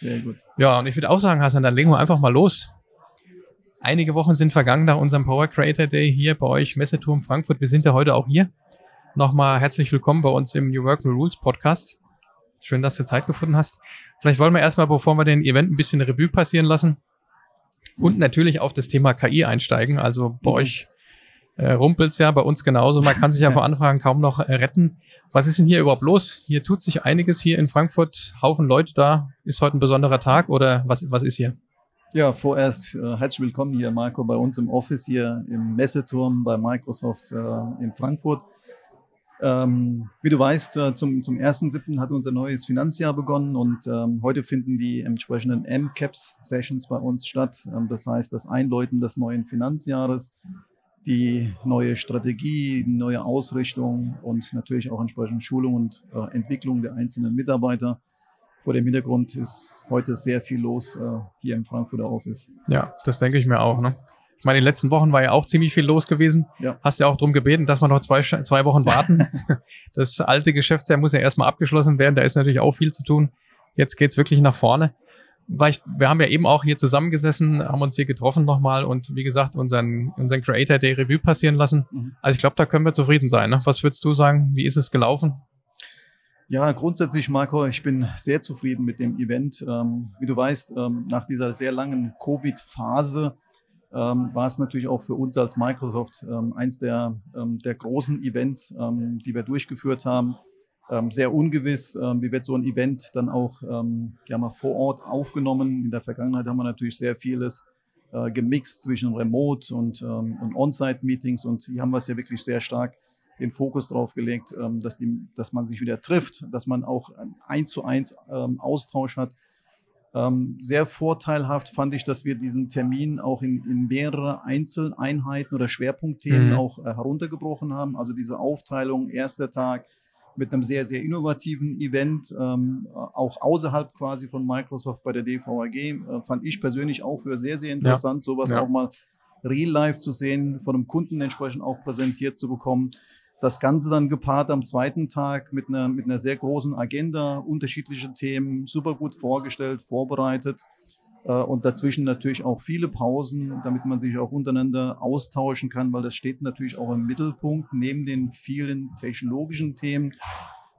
Sehr gut. Ja, und ich würde auch sagen, Hassan, dann legen wir einfach mal los. Einige Wochen sind vergangen nach unserem Power Creator Day hier bei euch, Messeturm Frankfurt. Wir sind ja heute auch hier. Nochmal herzlich willkommen bei uns im New Work New Rules Podcast. Schön, dass du Zeit gefunden hast. Vielleicht wollen wir erstmal, bevor wir den Event ein bisschen Revue passieren lassen und natürlich auf das Thema KI einsteigen. Also bei mhm. euch äh, rumpelt's ja, bei uns genauso. Man kann sich ja vor Anfragen kaum noch äh, retten. Was ist denn hier überhaupt los? Hier tut sich einiges hier in Frankfurt. Haufen Leute da. Ist heute ein besonderer Tag oder was, was ist hier? Ja, vorerst äh, herzlich willkommen hier, Marco, bei uns im Office hier im Messeturm bei Microsoft äh, in Frankfurt. Ähm, wie du weißt, äh, zum, zum 1.7. hat unser neues Finanzjahr begonnen und ähm, heute finden die entsprechenden MCAPS-Sessions bei uns statt. Ähm, das heißt, das Einläuten des neuen Finanzjahres, die neue Strategie, die neue Ausrichtung und natürlich auch entsprechend Schulung und äh, Entwicklung der einzelnen Mitarbeiter vor dem Hintergrund ist heute sehr viel los äh, hier im Frankfurter Office. Ja, das denke ich mir auch. Ne? Ich meine, in den letzten Wochen war ja auch ziemlich viel los gewesen. Ja. Hast ja auch darum gebeten, dass wir noch zwei, zwei Wochen warten. das alte Geschäftsjahr muss ja erstmal abgeschlossen werden. Da ist natürlich auch viel zu tun. Jetzt geht's wirklich nach vorne. Ich, wir haben ja eben auch hier zusammengesessen, haben uns hier getroffen nochmal und wie gesagt, unseren, unseren Creator Day Review passieren lassen. Mhm. Also ich glaube, da können wir zufrieden sein. Ne? Was würdest du sagen? Wie ist es gelaufen? Ja, grundsätzlich, Marco, ich bin sehr zufrieden mit dem Event. Ähm, wie du weißt, ähm, nach dieser sehr langen Covid-Phase ähm, war es natürlich auch für uns als Microsoft ähm, eins der, ähm, der großen Events, ähm, die wir durchgeführt haben. Sehr ungewiss, wie wird so ein Event dann auch ja, mal vor Ort aufgenommen. In der Vergangenheit haben wir natürlich sehr vieles äh, gemixt zwischen Remote und, und On-Site-Meetings und hier haben wir es ja wirklich sehr stark den Fokus darauf gelegt, ähm, dass, die, dass man sich wieder trifft, dass man auch eins zu eins ähm, Austausch hat. Ähm, sehr vorteilhaft fand ich, dass wir diesen Termin auch in, in mehrere Einzeleinheiten oder Schwerpunktthemen mhm. auch äh, heruntergebrochen haben. Also diese Aufteilung, erster Tag mit einem sehr, sehr innovativen Event, ähm, auch außerhalb quasi von Microsoft bei der DVAG, äh, fand ich persönlich auch für sehr, sehr interessant, ja. sowas ja. auch mal real life zu sehen, von einem Kunden entsprechend auch präsentiert zu bekommen. Das Ganze dann gepaart am zweiten Tag mit einer, mit einer sehr großen Agenda, unterschiedliche Themen, super gut vorgestellt, vorbereitet. Äh, und dazwischen natürlich auch viele Pausen, damit man sich auch untereinander austauschen kann, weil das steht natürlich auch im Mittelpunkt, neben den vielen technologischen Themen,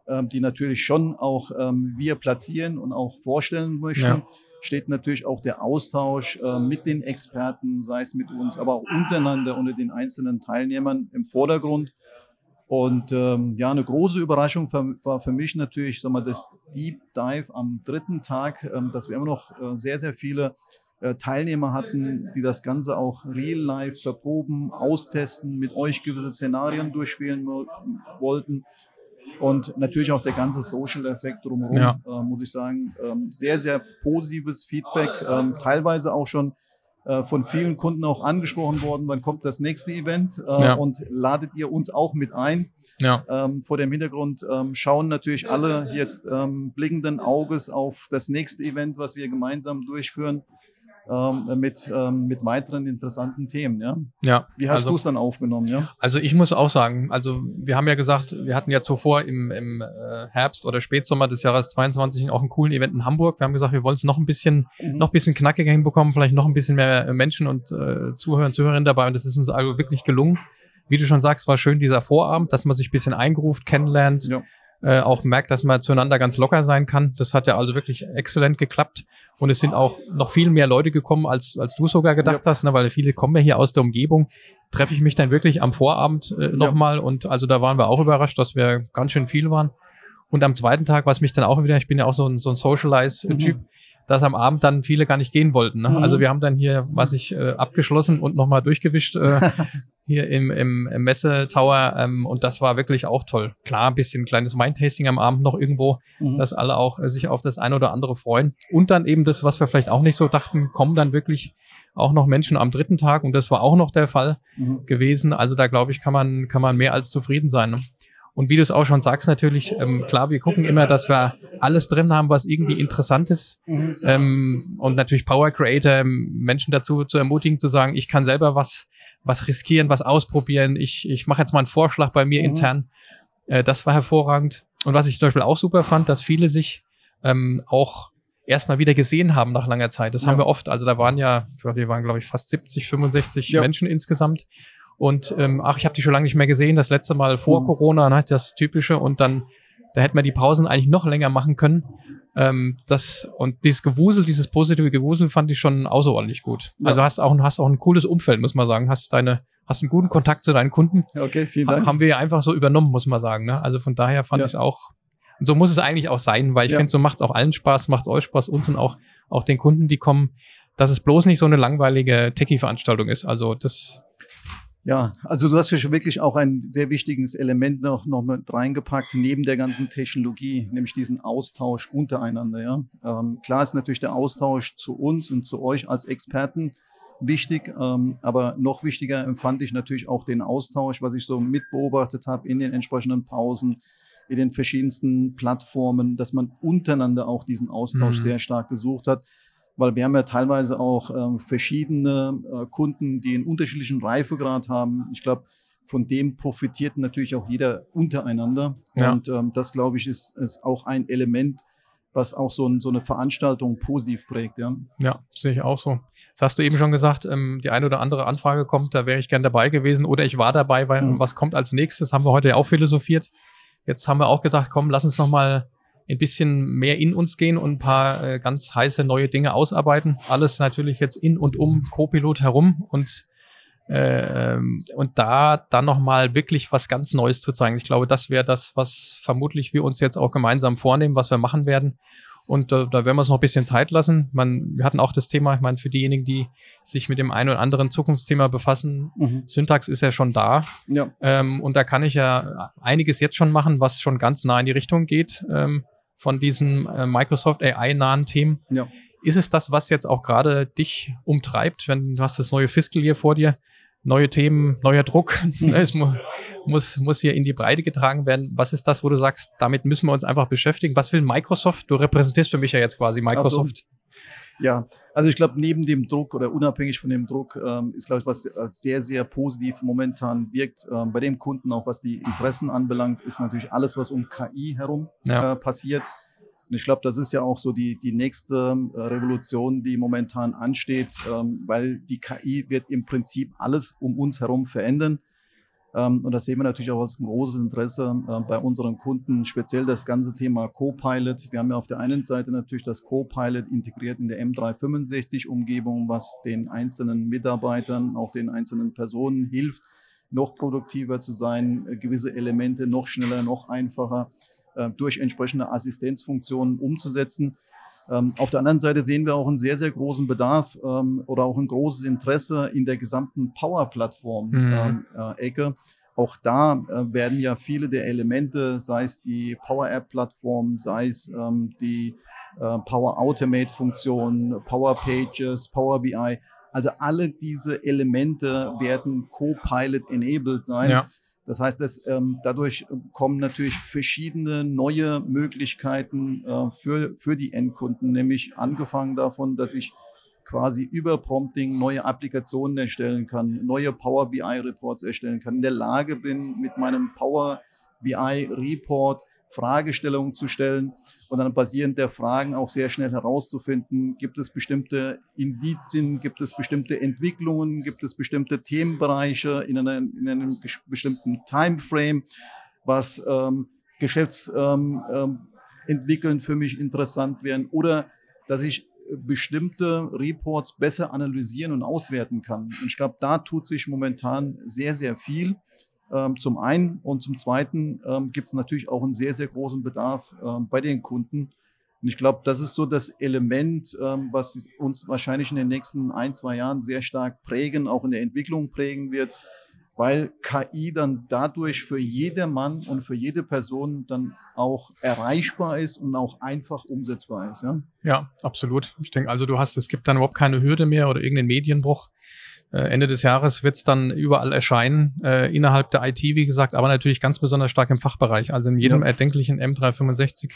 ähm, die natürlich schon auch ähm, wir platzieren und auch vorstellen möchten. Ja steht natürlich auch der Austausch äh, mit den Experten, sei es mit uns, aber auch untereinander unter den einzelnen Teilnehmern im Vordergrund. Und ähm, ja, eine große Überraschung für, war für mich natürlich, sag mal, das Deep Dive am dritten Tag, ähm, dass wir immer noch äh, sehr, sehr viele äh, Teilnehmer hatten, die das Ganze auch real life verproben, austesten, mit euch gewisse Szenarien durchspielen wollten. Und natürlich auch der ganze Social-Effekt drumherum, ja. äh, muss ich sagen, ähm, sehr, sehr positives Feedback, ähm, teilweise auch schon äh, von vielen Kunden auch angesprochen worden, wann kommt das nächste Event äh, ja. und ladet ihr uns auch mit ein. Ja. Ähm, vor dem Hintergrund ähm, schauen natürlich alle jetzt ähm, blickenden Auges auf das nächste Event, was wir gemeinsam durchführen ähm, mit, ähm, mit weiteren interessanten Themen. Ja? ja Wie hast also, du es dann aufgenommen? Ja? Also ich muss auch sagen, also wir haben ja gesagt, wir hatten ja zuvor im, im äh, Herbst oder Spätsommer des Jahres 22 auch einen coolen Event in Hamburg. Wir haben gesagt, wir wollen es noch ein bisschen, mhm. noch ein bisschen knackiger hinbekommen, vielleicht noch ein bisschen mehr Menschen und äh, Zuhörer und Zuhörerinnen dabei. Und das ist uns also wirklich gelungen. Wie du schon sagst, war schön dieser Vorabend, dass man sich ein bisschen eingeruft, kennenlernt. Ja äh, auch merkt, dass man zueinander ganz locker sein kann. Das hat ja also wirklich exzellent geklappt. Und es sind auch noch viel mehr Leute gekommen, als, als du sogar gedacht ja. hast, ne? weil viele kommen ja hier aus der Umgebung. Treffe ich mich dann wirklich am Vorabend äh, nochmal ja. und also da waren wir auch überrascht, dass wir ganz schön viel waren. Und am zweiten Tag, was mich dann auch wieder, ich bin ja auch so ein, so ein Socialize-Typ, mhm. Dass am Abend dann viele gar nicht gehen wollten. Ne? Mhm. Also wir haben dann hier, was ich äh, abgeschlossen und nochmal durchgewischt. Äh, hier im, im, im Messetower ähm, und das war wirklich auch toll. Klar, ein bisschen kleines Mindtasting am Abend noch irgendwo, mhm. dass alle auch äh, sich auf das eine oder andere freuen. Und dann eben das, was wir vielleicht auch nicht so dachten, kommen dann wirklich auch noch Menschen am dritten Tag und das war auch noch der Fall mhm. gewesen. Also da glaube ich, kann man, kann man mehr als zufrieden sein. Ne? Und wie du es auch schon sagst, natürlich, ähm, klar, wir gucken immer, dass wir alles drin haben, was irgendwie interessant ist. Mhm. Ähm, und natürlich Power Creator, ähm, Menschen dazu zu ermutigen, zu sagen, ich kann selber was was riskieren, was ausprobieren. Ich, ich mache jetzt mal einen Vorschlag bei mir mhm. intern. Äh, das war hervorragend. Und was ich zum Beispiel auch super fand, dass viele sich ähm, auch erstmal wieder gesehen haben nach langer Zeit. Das ja. haben wir oft. Also da waren ja, wir waren glaube ich fast 70, 65 ja. Menschen insgesamt. Und ähm, ach, ich habe die schon lange nicht mehr gesehen. Das letzte Mal vor mhm. Corona, ne, das typische. Und dann, da hätten wir die Pausen eigentlich noch länger machen können. Ähm, das und dieses Gewusel, dieses positive Gewusel fand ich schon außerordentlich gut. Ja. Also hast auch hast auch ein cooles Umfeld, muss man sagen. Hast deine hast einen guten Kontakt zu deinen Kunden. Okay, vielen Dank. Haben wir ja einfach so übernommen, muss man sagen. Ne? Also von daher fand ja. ich es auch. Und so muss es eigentlich auch sein, weil ich ja. finde, so macht es auch allen Spaß, macht es euch Spaß, uns und auch, auch den Kunden, die kommen, dass es bloß nicht so eine langweilige Techie-Veranstaltung ist. Also das ja, also du hast ja schon wirklich auch ein sehr wichtiges Element noch, noch mit reingepackt, neben der ganzen Technologie, nämlich diesen Austausch untereinander. Ja? Ähm, klar ist natürlich der Austausch zu uns und zu euch als Experten wichtig, ähm, aber noch wichtiger empfand ich natürlich auch den Austausch, was ich so mitbeobachtet habe in den entsprechenden Pausen, in den verschiedensten Plattformen, dass man untereinander auch diesen Austausch mhm. sehr stark gesucht hat weil wir haben ja teilweise auch äh, verschiedene äh, Kunden, die einen unterschiedlichen Reifegrad haben. Ich glaube, von dem profitiert natürlich auch jeder untereinander. Ja. Und ähm, das, glaube ich, ist, ist auch ein Element, was auch so, ein, so, eine Veranstaltung positiv prägt. Ja, ja sehe ich auch so. Das hast du eben schon gesagt, ähm, die eine oder andere Anfrage kommt, da wäre ich gern dabei gewesen oder ich war dabei, weil mhm. was kommt als nächstes, haben wir heute ja auch philosophiert. Jetzt haben wir auch gedacht, komm, lass uns noch mal ein bisschen mehr in uns gehen und ein paar äh, ganz heiße neue Dinge ausarbeiten. Alles natürlich jetzt in und um Copilot herum und äh, und da dann nochmal wirklich was ganz Neues zu zeigen. Ich glaube, das wäre das, was vermutlich wir uns jetzt auch gemeinsam vornehmen, was wir machen werden. Und äh, da werden wir uns noch ein bisschen Zeit lassen. Man, wir hatten auch das Thema, ich meine, für diejenigen, die sich mit dem einen oder anderen Zukunftsthema befassen, mhm. Syntax ist ja schon da. Ja. Ähm, und da kann ich ja einiges jetzt schon machen, was schon ganz nah in die Richtung geht. Ähm, von diesen äh, Microsoft AI-nahen Themen. Ja. Ist es das, was jetzt auch gerade dich umtreibt, wenn du hast das neue Fiscal hier vor dir, neue Themen, neuer Druck, es mu muss, muss hier in die Breite getragen werden. Was ist das, wo du sagst, damit müssen wir uns einfach beschäftigen? Was will Microsoft? Du repräsentierst für mich ja jetzt quasi Microsoft. So. Ja, also ich glaube, neben dem Druck oder unabhängig von dem Druck ähm, ist, glaube ich, was sehr, sehr positiv momentan wirkt ähm, bei dem Kunden, auch was die Interessen anbelangt, ist natürlich alles, was um KI herum ja. äh, passiert. Und ich glaube, das ist ja auch so die, die nächste äh, Revolution, die momentan ansteht, ähm, weil die KI wird im Prinzip alles um uns herum verändern. Ähm, und das sehen wir natürlich auch als großes Interesse äh, bei unseren Kunden, speziell das ganze Thema Copilot. Wir haben ja auf der einen Seite natürlich das Copilot integriert in der M365-Umgebung, was den einzelnen Mitarbeitern, auch den einzelnen Personen hilft, noch produktiver zu sein, äh, gewisse Elemente noch schneller, noch einfacher durch entsprechende Assistenzfunktionen umzusetzen. Ähm, auf der anderen Seite sehen wir auch einen sehr, sehr großen Bedarf ähm, oder auch ein großes Interesse in der gesamten Power-Plattform-Ecke. Mhm. Äh, auch da äh, werden ja viele der Elemente, sei es die Power App-Plattform, sei es ähm, die äh, Power Automate-Funktion, Power Pages, Power BI, also alle diese Elemente werden Co-Pilot enabled sein. Ja. Das heißt, dass, ähm, dadurch kommen natürlich verschiedene neue Möglichkeiten äh, für, für die Endkunden, nämlich angefangen davon, dass ich quasi über Prompting neue Applikationen erstellen kann, neue Power BI Reports erstellen kann, in der Lage bin, mit meinem Power BI Report Fragestellungen zu stellen und dann basierend der Fragen auch sehr schnell herauszufinden, gibt es bestimmte Indizien, gibt es bestimmte Entwicklungen, gibt es bestimmte Themenbereiche in, einer, in einem bestimmten Timeframe, was ähm, Geschäftsentwickeln ähm, ähm, für mich interessant wären oder dass ich bestimmte Reports besser analysieren und auswerten kann. Und ich glaube, da tut sich momentan sehr, sehr viel ähm, zum einen. Und zum Zweiten ähm, gibt es natürlich auch einen sehr, sehr großen Bedarf ähm, bei den Kunden. Und ich glaube, das ist so das Element, ähm, was uns wahrscheinlich in den nächsten ein, zwei Jahren sehr stark prägen, auch in der Entwicklung prägen wird, weil KI dann dadurch für jedermann und für jede Person dann auch erreichbar ist und auch einfach umsetzbar ist. Ja, ja absolut. Ich denke, also du hast, es gibt dann überhaupt keine Hürde mehr oder irgendeinen Medienbruch. Äh, Ende des Jahres wird es dann überall erscheinen, äh, innerhalb der IT, wie gesagt, aber natürlich ganz besonders stark im Fachbereich. Also in jedem ja. erdenklichen M365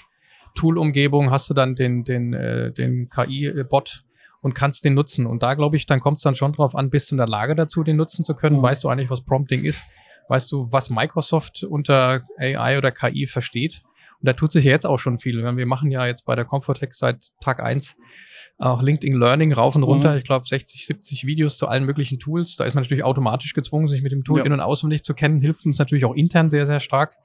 Tool-Umgebung hast du dann den, den, äh, den KI-Bot und kannst den nutzen. Und da glaube ich, dann kommt es dann schon drauf an, bist du in der Lage dazu, den nutzen zu können? Mhm. Weißt du eigentlich, was Prompting ist? Weißt du, was Microsoft unter AI oder KI versteht? Und da tut sich ja jetzt auch schon viel. Wir machen ja jetzt bei der Comfortech seit Tag eins auch LinkedIn Learning rauf und runter. Mhm. Ich glaube 60, 70 Videos zu allen möglichen Tools. Da ist man natürlich automatisch gezwungen, sich mit dem Tool ja. in- und auswendig zu kennen. Hilft uns natürlich auch intern sehr, sehr stark,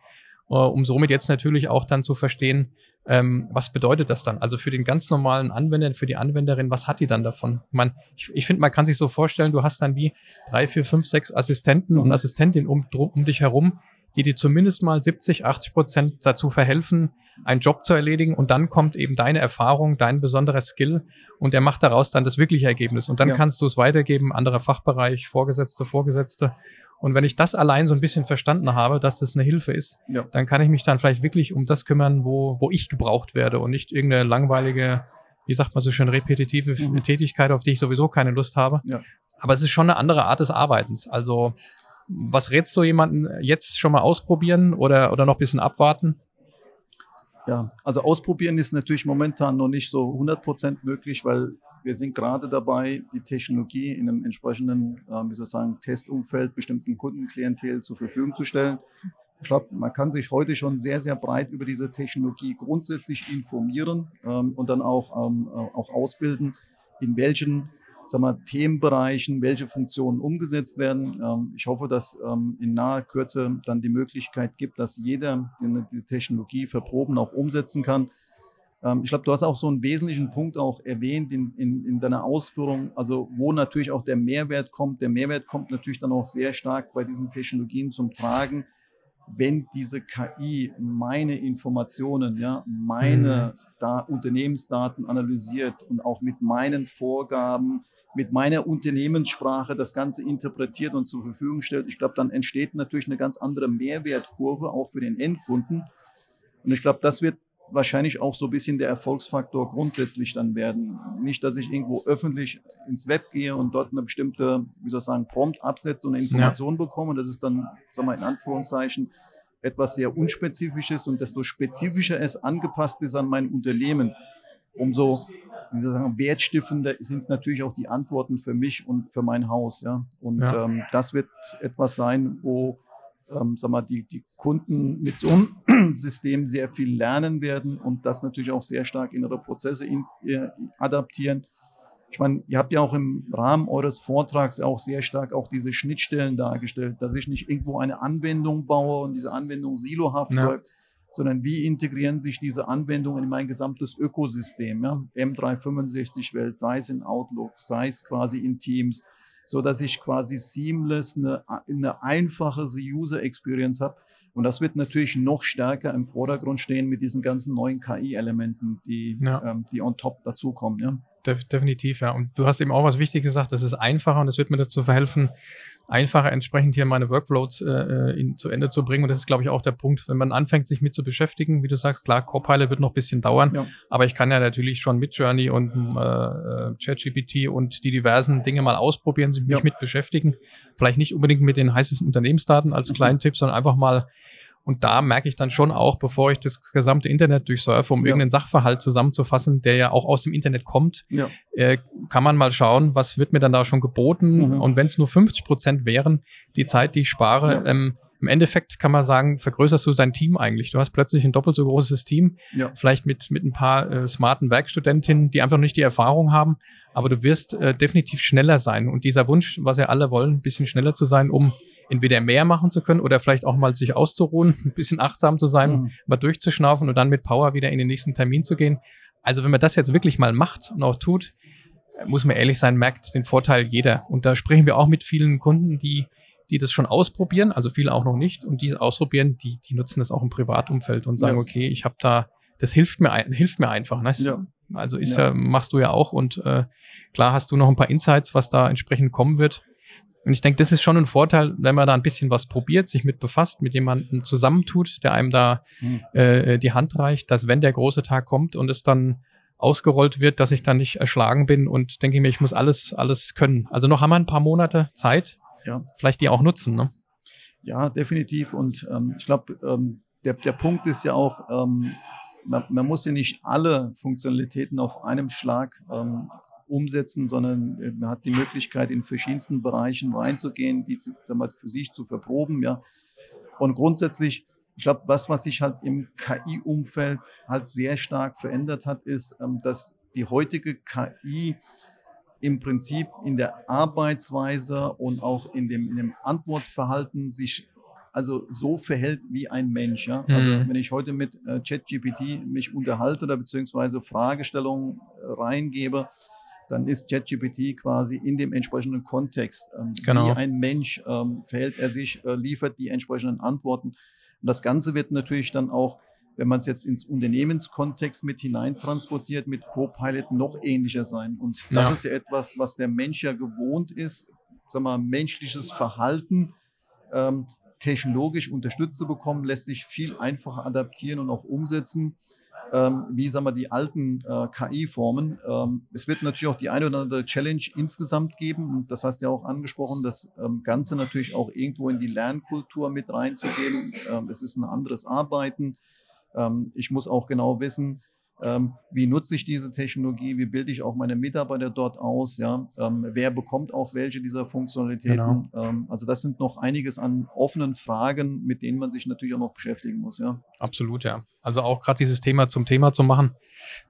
äh, um somit jetzt natürlich auch dann zu verstehen, ähm, was bedeutet das dann? Also für den ganz normalen Anwender, für die Anwenderin, was hat die dann davon? Man, ich, ich finde, man kann sich so vorstellen, du hast dann wie drei, vier, fünf, sechs Assistenten mhm. und Assistentinnen um, um dich herum, die dir zumindest mal 70, 80 Prozent dazu verhelfen, einen Job zu erledigen. Und dann kommt eben deine Erfahrung, dein besonderer Skill und er macht daraus dann das wirkliche Ergebnis. Und dann ja. kannst du es weitergeben, anderer Fachbereich, Vorgesetzte, Vorgesetzte. Und wenn ich das allein so ein bisschen verstanden habe, dass das eine Hilfe ist, ja. dann kann ich mich dann vielleicht wirklich um das kümmern, wo, wo ich gebraucht werde und nicht irgendeine langweilige, wie sagt man so schön, repetitive mhm. Tätigkeit, auf die ich sowieso keine Lust habe. Ja. Aber es ist schon eine andere Art des Arbeitens. Also, was rätst du jemanden jetzt schon mal ausprobieren oder, oder noch ein bisschen abwarten? Ja, also ausprobieren ist natürlich momentan noch nicht so 100% möglich, weil wir sind gerade dabei, die Technologie in einem entsprechenden, äh, wie soll ich sagen, Testumfeld bestimmten Kundenklientel zur Verfügung zu stellen. Ich glaube, man kann sich heute schon sehr, sehr breit über diese Technologie grundsätzlich informieren ähm, und dann auch, ähm, auch ausbilden, in welchen sag mal, Themenbereichen, welche Funktionen umgesetzt werden. Ähm, ich hoffe, dass ähm, in naher Kürze dann die Möglichkeit gibt, dass jeder diese Technologie verproben auch umsetzen kann. Ähm, ich glaube, du hast auch so einen wesentlichen Punkt auch erwähnt in, in, in deiner Ausführung, also wo natürlich auch der Mehrwert kommt. Der Mehrwert kommt natürlich dann auch sehr stark bei diesen Technologien zum Tragen, wenn diese KI meine Informationen, ja, meine mhm. da Unternehmensdaten analysiert und auch mit meinen Vorgaben, mit meiner Unternehmenssprache das Ganze interpretiert und zur Verfügung stellt, ich glaube, dann entsteht natürlich eine ganz andere Mehrwertkurve auch für den Endkunden. Und ich glaube, das wird wahrscheinlich auch so ein bisschen der Erfolgsfaktor grundsätzlich dann werden. Nicht, dass ich irgendwo öffentlich ins Web gehe und dort eine bestimmte, wie soll ich sagen, Prompt absetze und eine Information ja. bekomme. Das ist dann, sagen wir mal in Anführungszeichen, etwas sehr Unspezifisches und desto spezifischer es angepasst ist an mein Unternehmen, umso wie soll ich sagen, wertstiftender sind natürlich auch die Antworten für mich und für mein Haus. Ja? Und ja. Ähm, das wird etwas sein, wo ähm, sag mal, die, die Kunden mit so einem System sehr viel lernen werden und das natürlich auch sehr stark in ihre Prozesse in, äh, adaptieren. Ich meine, ihr habt ja auch im Rahmen eures Vortrags auch sehr stark auch diese Schnittstellen dargestellt, dass ich nicht irgendwo eine Anwendung baue und diese Anwendung silohaft ja. läuft, sondern wie integrieren sich diese Anwendungen in mein gesamtes Ökosystem, ja? M365-Welt, sei es in Outlook, sei es quasi in Teams, so dass ich quasi seamless eine, eine einfache User Experience habe. Und das wird natürlich noch stärker im Vordergrund stehen mit diesen ganzen neuen KI-Elementen, die, ja. ähm, die on top dazukommen. Ja. Def definitiv, ja. Und du hast eben auch was Wichtiges gesagt, das ist einfacher und es wird mir dazu verhelfen, einfacher entsprechend hier meine Workloads äh, äh, in, zu Ende zu bringen. Und das ist, glaube ich, auch der Punkt, wenn man anfängt, sich mit zu beschäftigen, wie du sagst, klar, Copilot wird noch ein bisschen dauern, ja. aber ich kann ja natürlich schon mit Journey und äh, ChatGPT und die diversen Dinge mal ausprobieren, sich mich ja. mit beschäftigen. Vielleicht nicht unbedingt mit den heißesten Unternehmensdaten als mhm. kleinen Tipp, sondern einfach mal und da merke ich dann schon auch, bevor ich das gesamte Internet durchsurfe, um ja. irgendeinen Sachverhalt zusammenzufassen, der ja auch aus dem Internet kommt, ja. äh, kann man mal schauen, was wird mir dann da schon geboten. Mhm. Und wenn es nur 50 Prozent wären, die Zeit, die ich spare, ja. ähm, im Endeffekt kann man sagen, vergrößerst du dein Team eigentlich. Du hast plötzlich ein doppelt so großes Team, ja. vielleicht mit, mit ein paar äh, smarten Werkstudentinnen, die einfach nicht die Erfahrung haben, aber du wirst äh, definitiv schneller sein. Und dieser Wunsch, was ja alle wollen, ein bisschen schneller zu sein, um entweder mehr machen zu können oder vielleicht auch mal sich auszuruhen, ein bisschen achtsam zu sein, mhm. mal durchzuschnaufen und dann mit Power wieder in den nächsten Termin zu gehen. Also wenn man das jetzt wirklich mal macht und auch tut, muss man ehrlich sein, merkt den Vorteil jeder. Und da sprechen wir auch mit vielen Kunden, die, die das schon ausprobieren, also viele auch noch nicht, und die ausprobieren, die, die nutzen das auch im Privatumfeld und sagen, ja. okay, ich habe da, das hilft mir, hilft mir einfach. Ne? Ja. Also ist ja. ja. machst du ja auch und äh, klar hast du noch ein paar Insights, was da entsprechend kommen wird. Und ich denke, das ist schon ein Vorteil, wenn man da ein bisschen was probiert, sich mit befasst, mit jemandem zusammentut, der einem da mhm. äh, die Hand reicht, dass wenn der große Tag kommt und es dann ausgerollt wird, dass ich dann nicht erschlagen bin und denke mir, ich muss alles, alles können. Also noch haben wir ein paar Monate Zeit, ja. vielleicht die auch nutzen. Ne? Ja, definitiv. Und ähm, ich glaube, ähm, der, der Punkt ist ja auch, ähm, man, man, muss ja nicht alle Funktionalitäten auf einem Schlag ähm, umsetzen, sondern äh, man hat die Möglichkeit, in verschiedensten Bereichen reinzugehen, die damals für sich zu verproben. Ja. Und grundsätzlich, ich glaube, was, was sich halt im KI-Umfeld halt sehr stark verändert hat, ist, ähm, dass die heutige KI im Prinzip in der Arbeitsweise und auch in dem, in dem Antwortverhalten sich also so verhält wie ein Mensch. Ja? Also Mhm. wenn ich heute mit äh, ChatGPT mich unterhalte oder beziehungsweise Fragestellungen äh, reingebe, dann ist ChatGPT quasi in dem entsprechenden Kontext. Ähm, Genau. Wie ein Mensch ähm, verhält er sich, äh, liefert die entsprechenden Antworten. Und das Ganze wird natürlich dann auch, wenn man es jetzt ins Unternehmenskontext mit hineintransportiert, mit Copilot noch ähnlicher sein. Und das Ja. ist ja etwas, was der Mensch ja gewohnt ist, sag mal, menschliches Verhalten ähm, technologisch unterstützt zu bekommen, lässt sich viel einfacher adaptieren und auch umsetzen, ähm, wie sagen wir, die alten äh, KI-Formen. Ähm, es wird natürlich auch die eine oder andere Challenge insgesamt geben. Und das hast du ja auch angesprochen, das ähm, Ganze natürlich auch irgendwo in die Lernkultur mit reinzugeben. Ähm, es ist ein anderes Arbeiten. Ähm, ich muss auch genau wissen, ähm, wie nutze ich diese Technologie, wie bilde ich auch meine Mitarbeiter dort aus, ja, ähm, wer bekommt auch welche dieser Funktionalitäten. Ähm, also das sind noch einiges an offenen Fragen, mit denen man sich natürlich auch noch beschäftigen muss, ja. Absolut, ja. Also auch gerade dieses Thema zum Thema zu machen,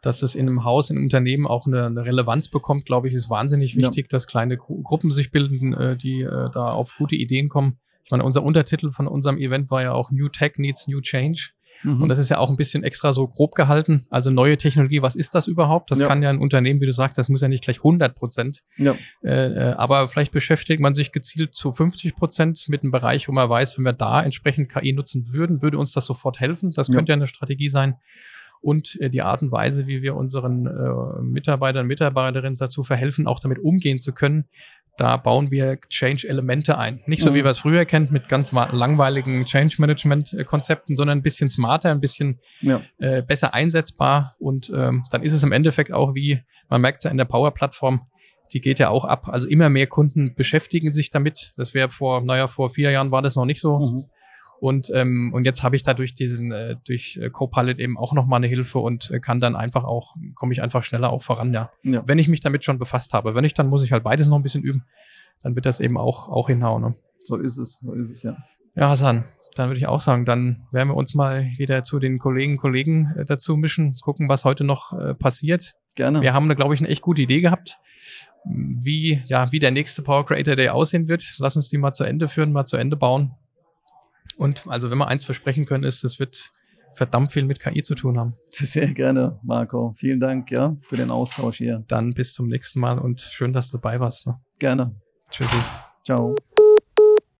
dass es in einem Haus, in einem Unternehmen auch eine, eine Relevanz bekommt, glaube ich, ist wahnsinnig Ja. wichtig, dass kleine Gru Gruppen sich bilden, äh, die äh, da auf gute Ideen kommen. Ich meine, unser Untertitel von unserem Event war ja auch New Tech Needs New Change. Mhm. Und das ist ja auch ein bisschen extra so grob gehalten. Also neue Technologie, was ist das überhaupt? Das Ja. kann ja ein Unternehmen, wie du sagst, das muss ja nicht gleich 100 Prozent. ja. Äh, äh, aber vielleicht beschäftigt man sich gezielt zu 50 Prozent mit einem Bereich, wo man weiß, wenn wir da entsprechend KI nutzen würden, würde uns das sofort helfen. Das Ja. könnte ja eine Strategie sein. Und äh, die Art und Weise, wie wir unseren äh, Mitarbeitern und Mitarbeiterinnen dazu verhelfen, auch damit umgehen zu können, da bauen wir Change-Elemente ein. Nicht so, Mhm. wie wir es früher kennt, mit ganz langweiligen Change-Management-Konzepten, sondern ein bisschen smarter, ein bisschen ja. äh, besser einsetzbar und ähm, dann ist es im Endeffekt auch wie, man merkt es ja in der Power-Plattform, die geht ja auch ab. Also immer mehr Kunden beschäftigen sich damit. Das wäre vor, naja, vor vier Jahren war das noch nicht so. Mhm. Und, ähm, und jetzt habe ich da durch diesen, äh, durch äh, Copilot eben auch nochmal eine Hilfe und äh, kann dann einfach auch, komme ich einfach schneller auch voran, ja. ja. Wenn ich mich damit schon befasst habe. Wenn nicht, dann muss ich halt beides noch ein bisschen üben. Dann wird das eben auch, auch hinhauen. Ne? So ist es, so ist es, ja. Ja, Hassan, dann würde ich auch sagen, dann werden wir uns mal wieder zu den Kollegen Kollegen äh, dazu mischen, gucken, was heute noch äh, passiert. Gerne. Wir haben da, glaube ich, eine echt gute Idee gehabt, wie, ja, wie der nächste Power Creator Day aussehen wird. Lass uns die mal zu Ende führen, mal zu Ende bauen. Und also, wenn wir eins versprechen können, ist, es wird verdammt viel mit KI zu tun haben. Sehr gerne, Marco. Vielen Dank, ja, für den Austausch hier. Dann bis zum nächsten Mal und schön, dass du dabei warst. Ne? Gerne. Tschüssi. Ciao.